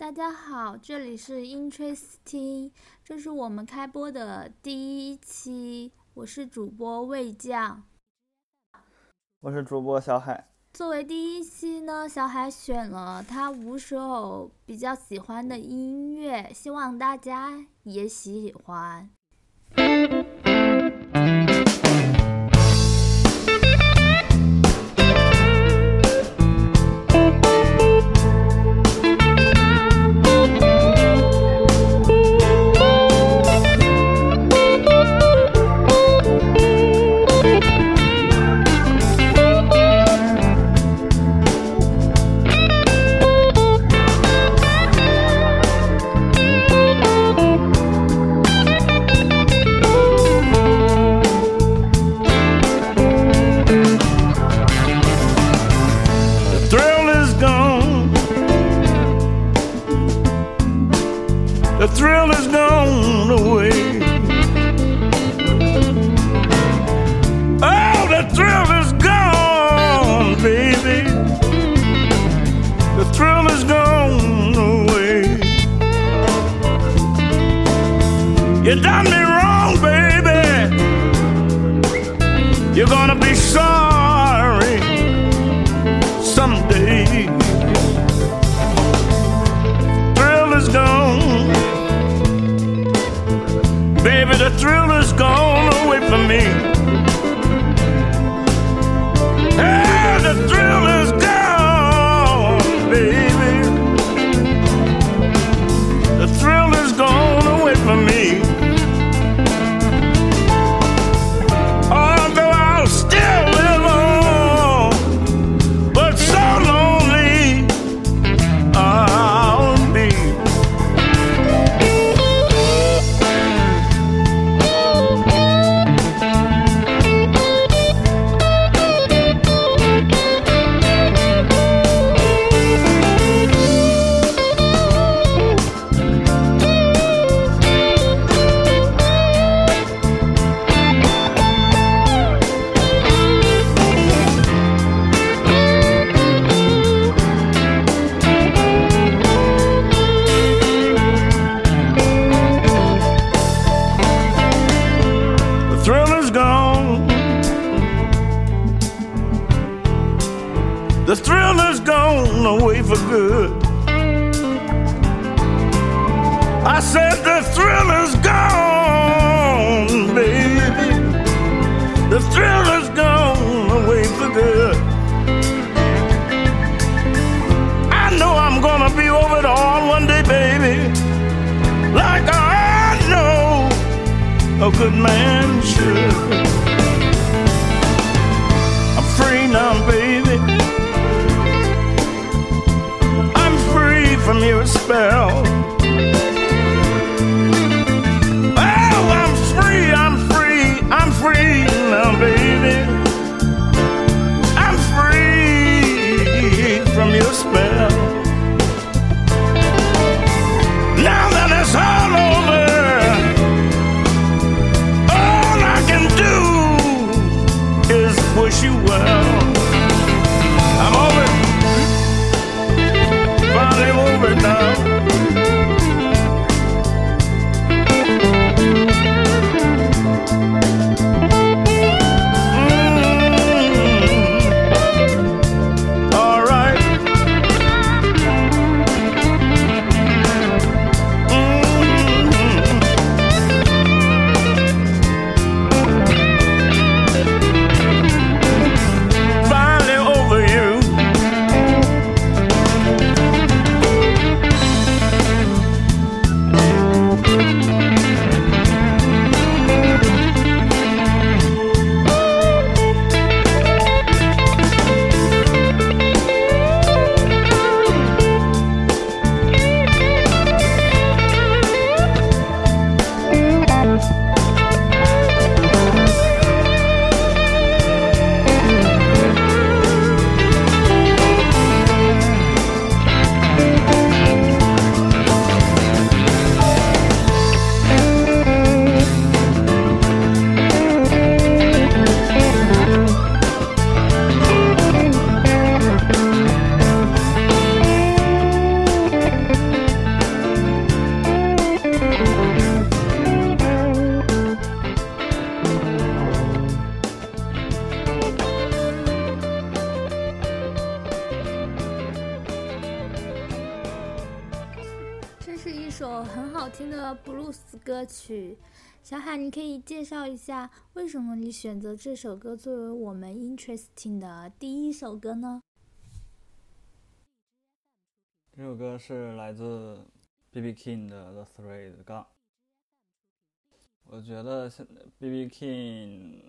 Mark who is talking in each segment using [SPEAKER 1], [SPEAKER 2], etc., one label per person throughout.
[SPEAKER 1] 大家好，这里是 Interesting，这是我们开播的第一期，我是主播魏酱，
[SPEAKER 2] 我是主播小海。
[SPEAKER 1] 作为第一期呢，小海选了他五首比较喜欢的音乐，希望大家也喜欢。
[SPEAKER 3] The thrill is gone. for me. 绍一下为什么你选择这首歌作为我们 interesting 的第一首歌呢？
[SPEAKER 2] 这首歌是来自 B.B. King 的《The Three》杠。我觉得现 B.B. King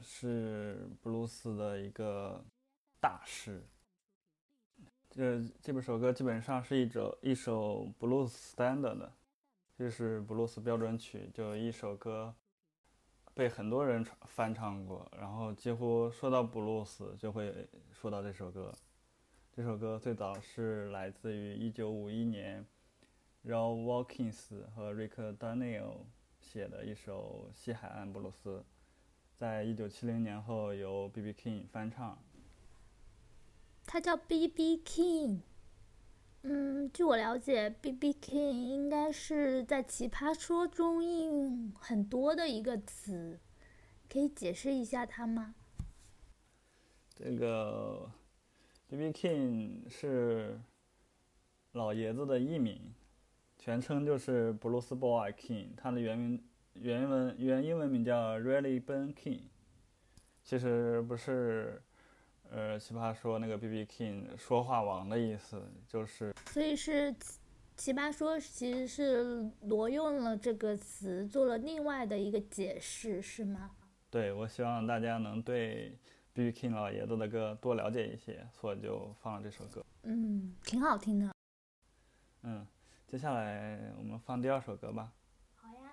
[SPEAKER 2] 是布鲁斯的一个大师。这这本首歌基本上是一首一首布鲁斯 standard。就是布鲁斯标准曲，就一首歌，被很多人翻唱过，然后几乎说到布鲁斯就会说到这首歌。这首歌最早是来自于1951年，Roy Walkins 和 Rick Daniel 写的一首西海岸布鲁斯，在1970年后由 B.B. King 翻唱。
[SPEAKER 3] 他叫 B.B. King。嗯，据我了解，B.B. King 应该是在《奇葩说》中用很多的一个词，可以解释一下它吗？
[SPEAKER 2] 这个 B.B. King 是老爷子的艺名，全称就是 Blues Boy King，他的原名原文原英文名叫 Riley Ben King，其实不是。呃，奇葩说那个 B B King 说话王的意思就是，
[SPEAKER 3] 所以是奇葩说其实是挪用了这个词，做了另外的一个解释，是吗？
[SPEAKER 2] 对，我希望大家能对 B B King 老爷子的歌多了解一些，所以就放了这首歌。
[SPEAKER 3] 嗯，挺好听的。
[SPEAKER 2] 嗯，接下来我们放第二首歌吧。
[SPEAKER 3] 好呀。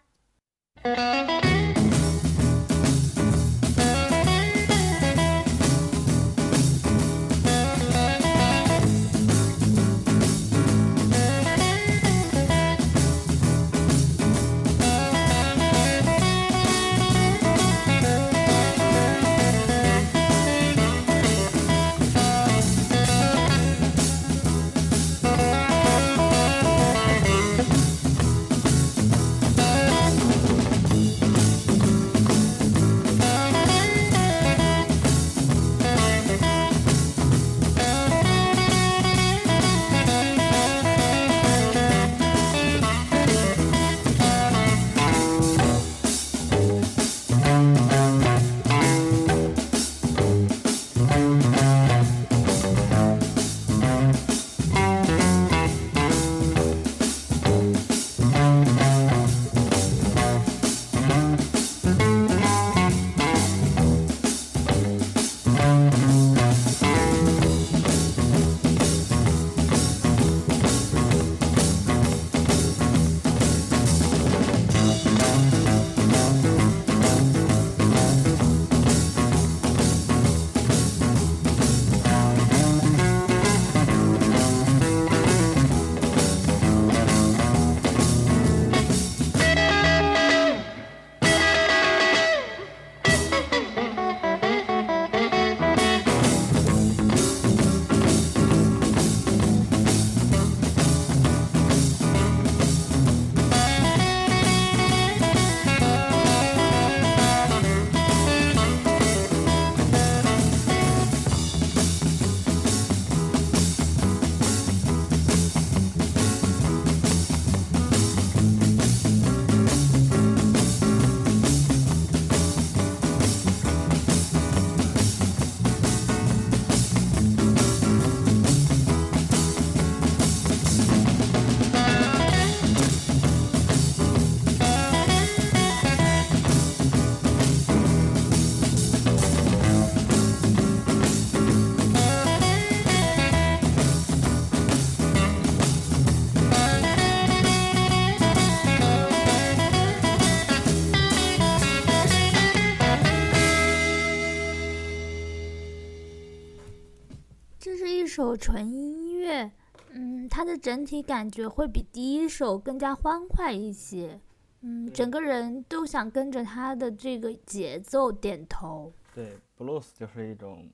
[SPEAKER 3] 首纯音乐，嗯，它的整体感觉会比第一首更加欢快一些，嗯，整个人都想跟着它的这个节奏点头。
[SPEAKER 2] 对，blues 就是一种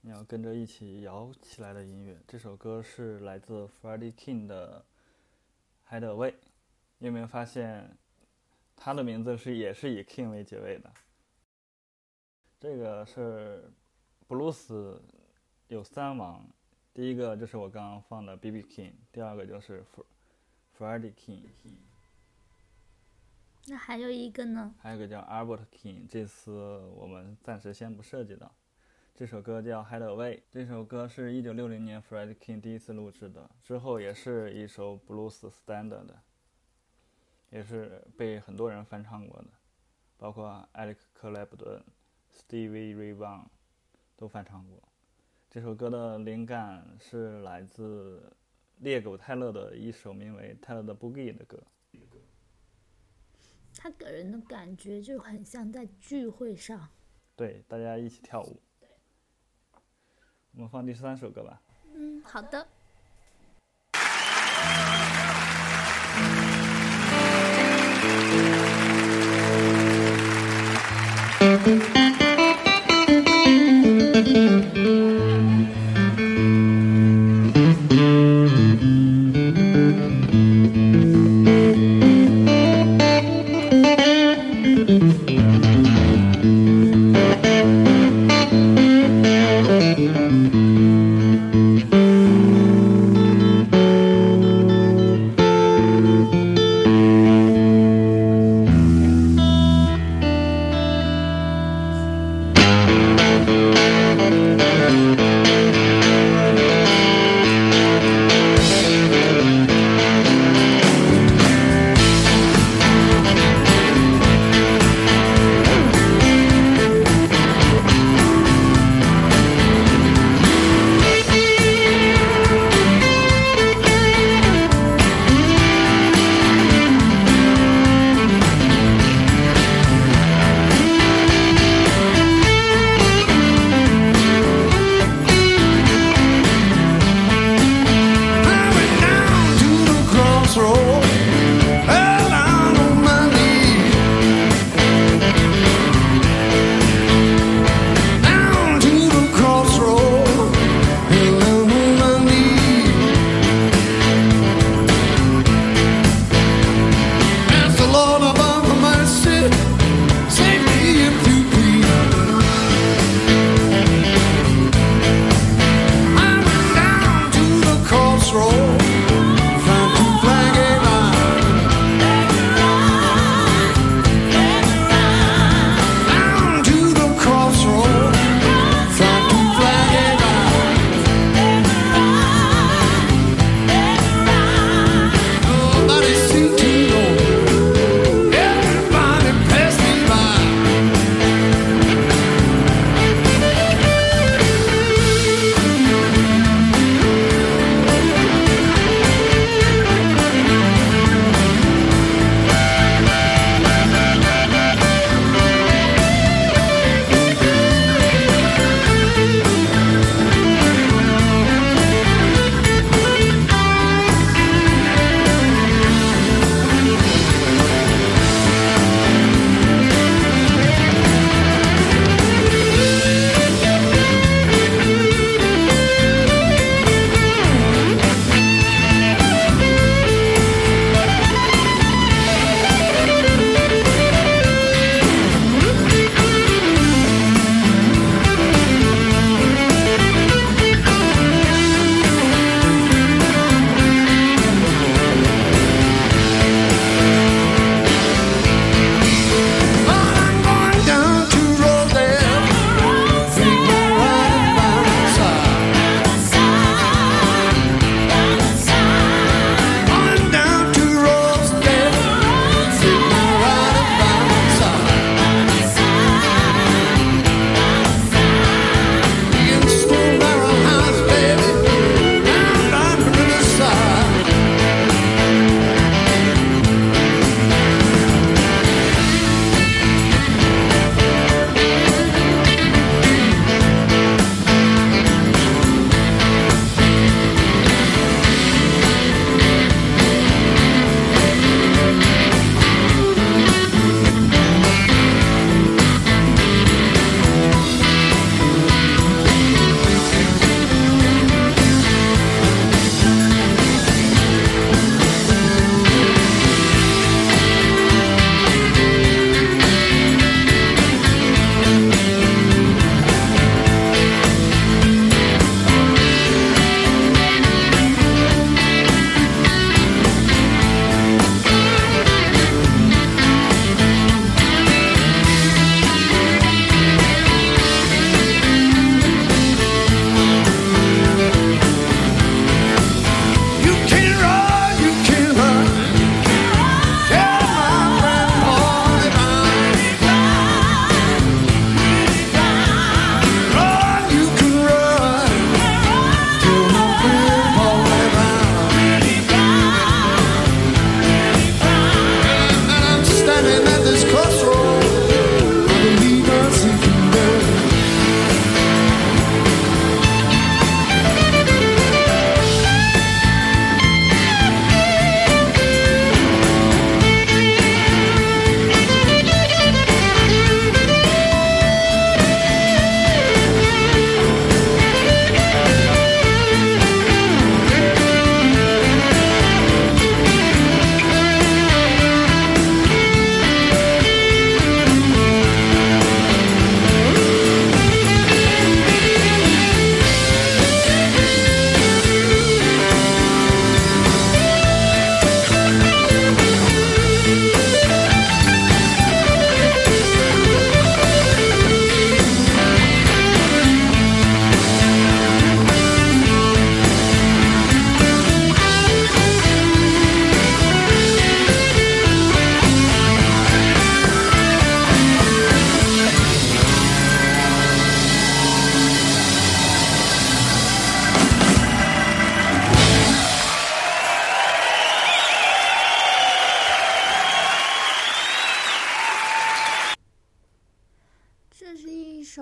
[SPEAKER 2] 你要跟着一起摇起来的音乐。这首歌是来自 Freddie King 的《Hideaway》，你有没有发现他的名字是也是以 King 为结尾的？这个是 blues 有三王。第一个就是我刚刚放的 B.B. King，第二个就是 Fr Freddie King，
[SPEAKER 3] 那还有一个呢？
[SPEAKER 2] 还有个叫 Albert King，这次我们暂时先不涉及到。这首歌叫《Hideaway》，这首歌是一九六零年 Freddie King 第一次录制的，之后也是一首 blues standard，也是被很多人翻唱过的，包括艾利克·克莱普顿、Stevie Ray Vaughan 都翻唱过。这首歌的灵感是来自猎狗泰勒的一首名为泰勒的 Boogie 的歌。
[SPEAKER 3] 他给人的感觉就很像在聚会上，
[SPEAKER 2] 对，大家一起跳舞。我们放第三首歌吧。
[SPEAKER 3] 嗯，好的。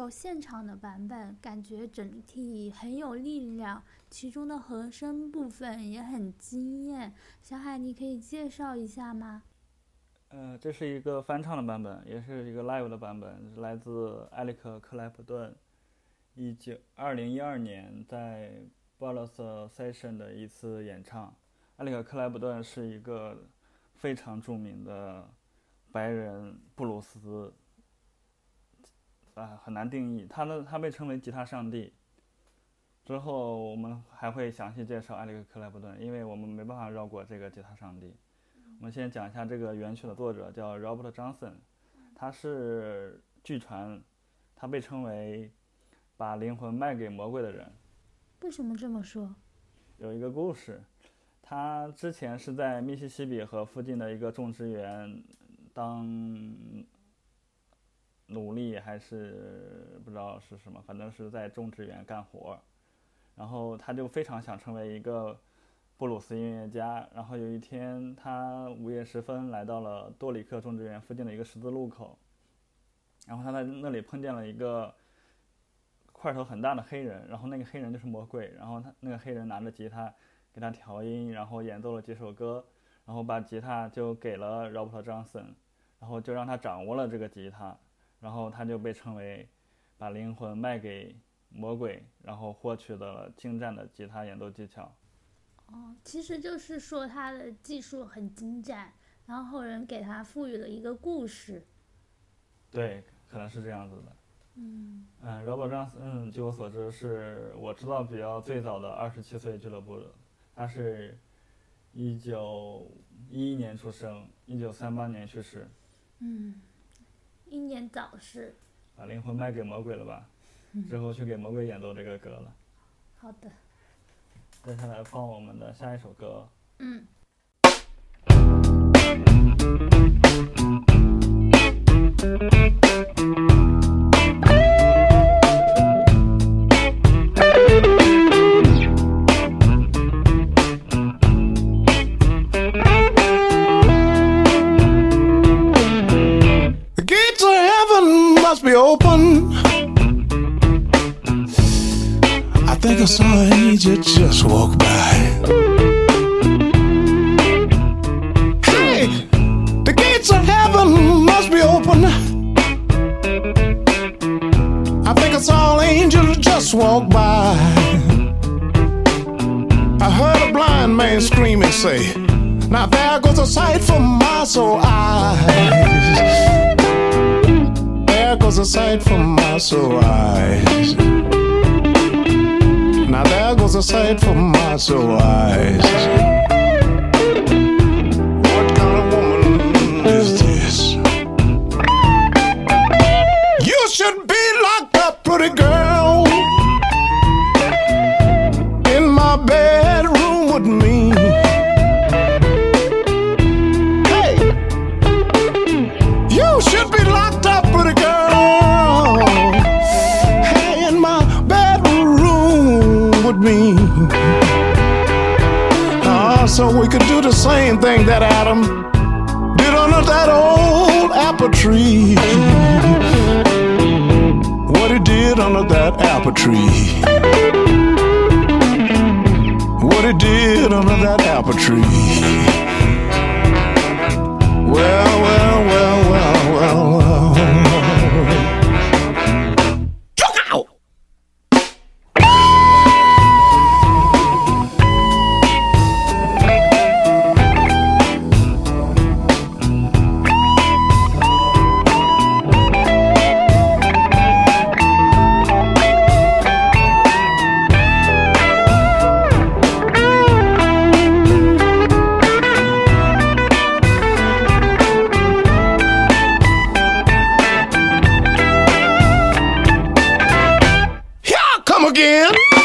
[SPEAKER 3] 现场的版本，感觉整体很有力量，其中的和声部分也很惊艳。小海，你可以介绍一下吗？
[SPEAKER 2] 呃，这是一个翻唱的版本，也是一个 live 的版本，来自艾利克·克莱普顿，一九二零一二年在 Bolos Session 的一次演唱。艾利克·克莱普顿是一个非常著名的白人布鲁斯，啊，很难定义。他呢他被称为吉他上帝。之后我们还会详细介绍埃里克·克莱伯顿，因为我们没办法绕过这个吉他上帝。我们先讲一下这个原曲的作者叫 Robert Johnson，他是据传，他被称为把灵魂卖给魔鬼的人。
[SPEAKER 3] 为什么这么说？
[SPEAKER 2] 有一个故事，他之前是在密西西比河附近的一个种植园当努力，还是不知道是什么，反正是在种植园干活。然后他就非常想成为一个。布鲁斯音乐家，然后有一天，他午夜时分来到了多里克种植园附近的一个十字路口，然后他在那里碰见了一个块头很大的黑人，然后那个黑人就是魔鬼，然后他那个黑人拿着吉他给他调音，然后演奏了几首歌，然后把吉他就给了 Robert Johnson，然后就让他掌握了这个吉他，然后他就被称为把灵魂卖给魔鬼，然后获取了精湛的吉他演奏技巧。
[SPEAKER 3] 哦，其实就是说他的技术很精湛，然后后人给他赋予了一个故事。
[SPEAKER 2] 对，可能是这样子的。嗯。嗯，Robert Johnson，据我所知，是我知道比较最早的二十七岁俱乐部的。他是一九一一年出生，一九三八年去世。
[SPEAKER 3] 嗯，英年早逝。
[SPEAKER 2] 把灵魂卖给魔鬼了吧？之后去给魔鬼演奏这个歌了。
[SPEAKER 3] 好的。
[SPEAKER 2] 接下来放我们的下一首歌。
[SPEAKER 3] 嗯。
[SPEAKER 4] saw an angel just walk by. Hey, the gates of heaven must be open. I think I saw an angel just walk by. I heard a blind man scream and say, Now there goes a sight for my soul eyes. There goes a sight for my soul eyes. Now there goes a sight for my soul eyes. So we could do the same thing that Adam did under that old apple tree. What he did under that apple tree. What he did under that apple tree. Well, well, well, again?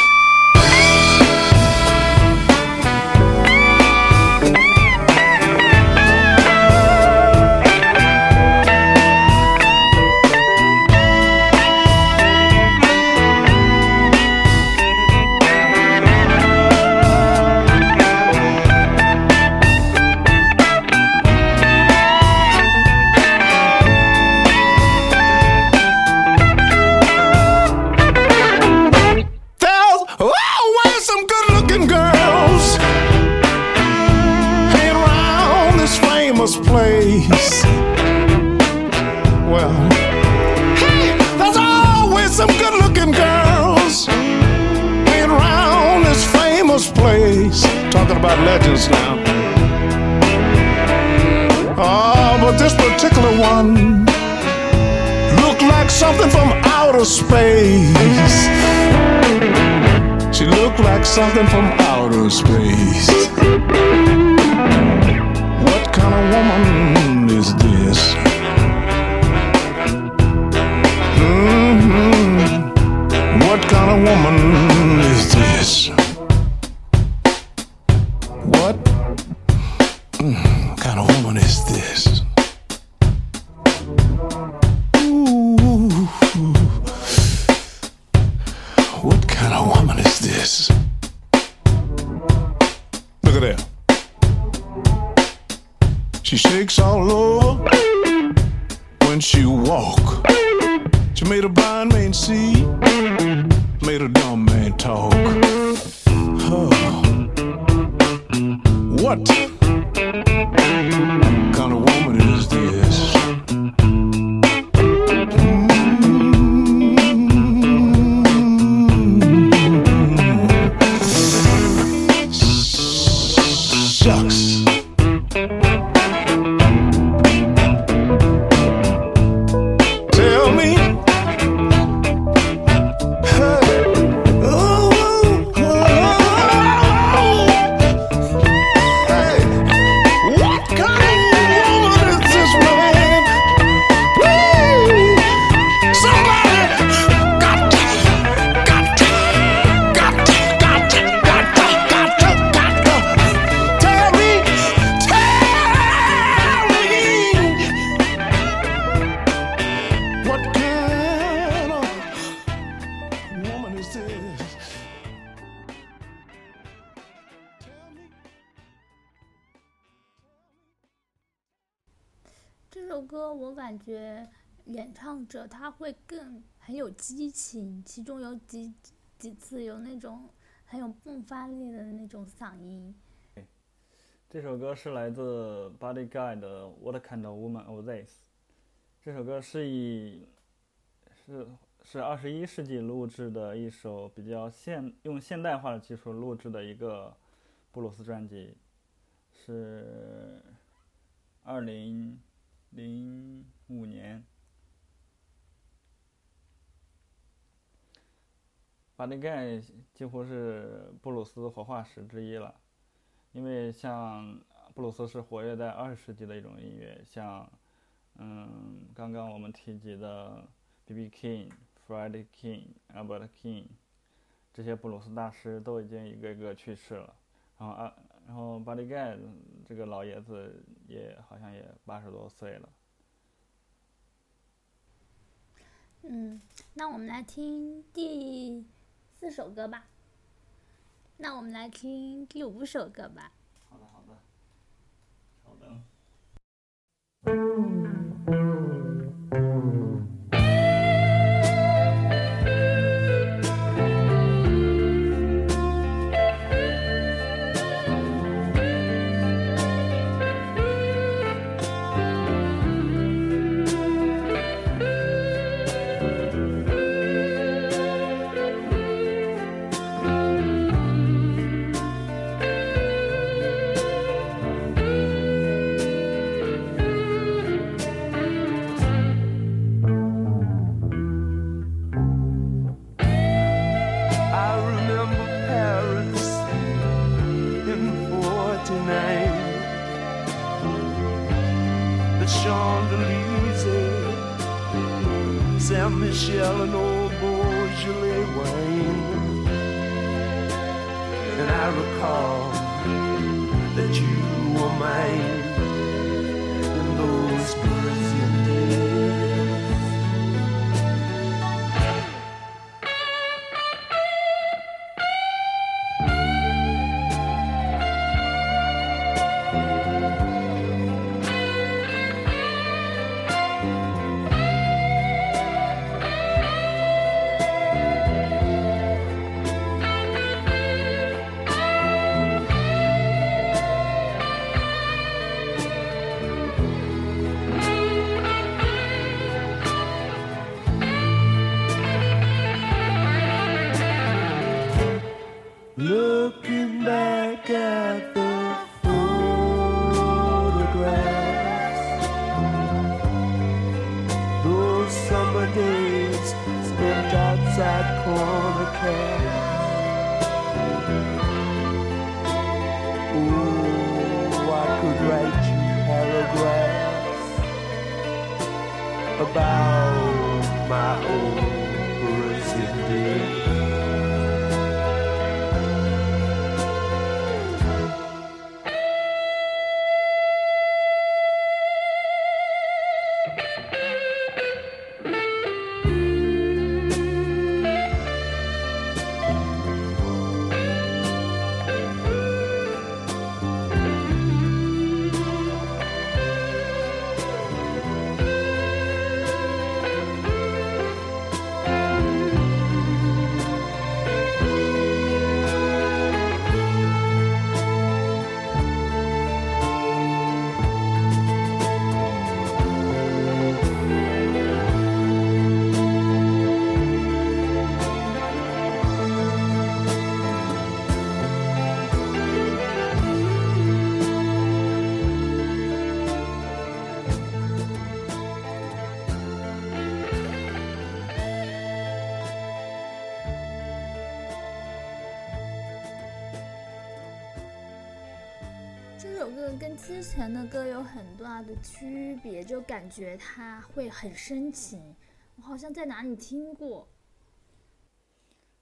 [SPEAKER 4] Like something from outer space. She looked like something from outer space. What kind of woman is this? hmm What kind of woman is this?
[SPEAKER 3] 首歌我感觉演唱者他会更很有激情，其中有几几次有那种很有迸发力的那种嗓音。
[SPEAKER 2] 这首歌是来自 Body Guy 的《What Kind of Woman Is This》。这首歌是以是是二十一世纪录制的一首比较现用现代化的技术录制的一个布鲁斯专辑，是二零零五年。Body Guy 几乎是布鲁斯活化石之一了。因为像布鲁斯是活跃在二十世纪的一种音乐，像嗯刚刚我们提及的 B.B. King、Freddie King、Albert King 这些布鲁斯大师都已经一个一个去世了，然后啊然后 Buddy Guy 这个老爷子也好像也八十多岁了。
[SPEAKER 3] 嗯，那我们来听第四首歌吧。那我们来听第五首歌吧。
[SPEAKER 2] 好的好的，稍等。
[SPEAKER 5] Champs-Élysées, Saint Michel and old Beaujolais wine. And I recall that you were mine
[SPEAKER 3] 之前的歌有很大的区别，就感觉它会很深情。我好像在哪里听过。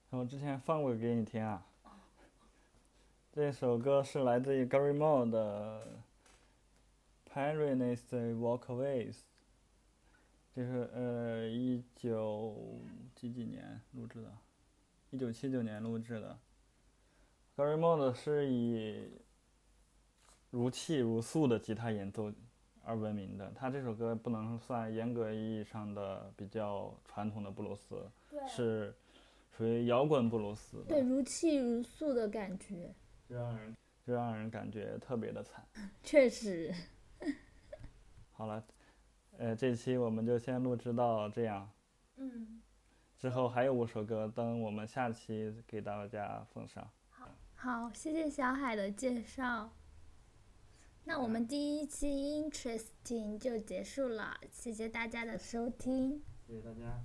[SPEAKER 2] 我之前放过给你听啊。这首歌是来自于 Gary Moore 的《Pyrenees Walkways》，这是呃一九几几年录制的，一九七九年录制的。Gary Moore 是以如泣如诉的吉他演奏而闻名的。他这首歌不能算严格意义上的比较传统的布鲁斯，是属于摇滚布鲁斯。
[SPEAKER 3] 对，如泣如诉的感觉，
[SPEAKER 2] 就让人就让人感觉特别的惨。
[SPEAKER 3] 确实。
[SPEAKER 2] 好了，呃，这期我们就先录制到这样。
[SPEAKER 3] 嗯。
[SPEAKER 2] 之后还有五首歌，等我们下期给大家奉上。
[SPEAKER 3] 好，好，谢谢小海的介绍。那我们第一期 Interesting 就结束了，谢谢大家的收听。
[SPEAKER 2] 谢谢大家。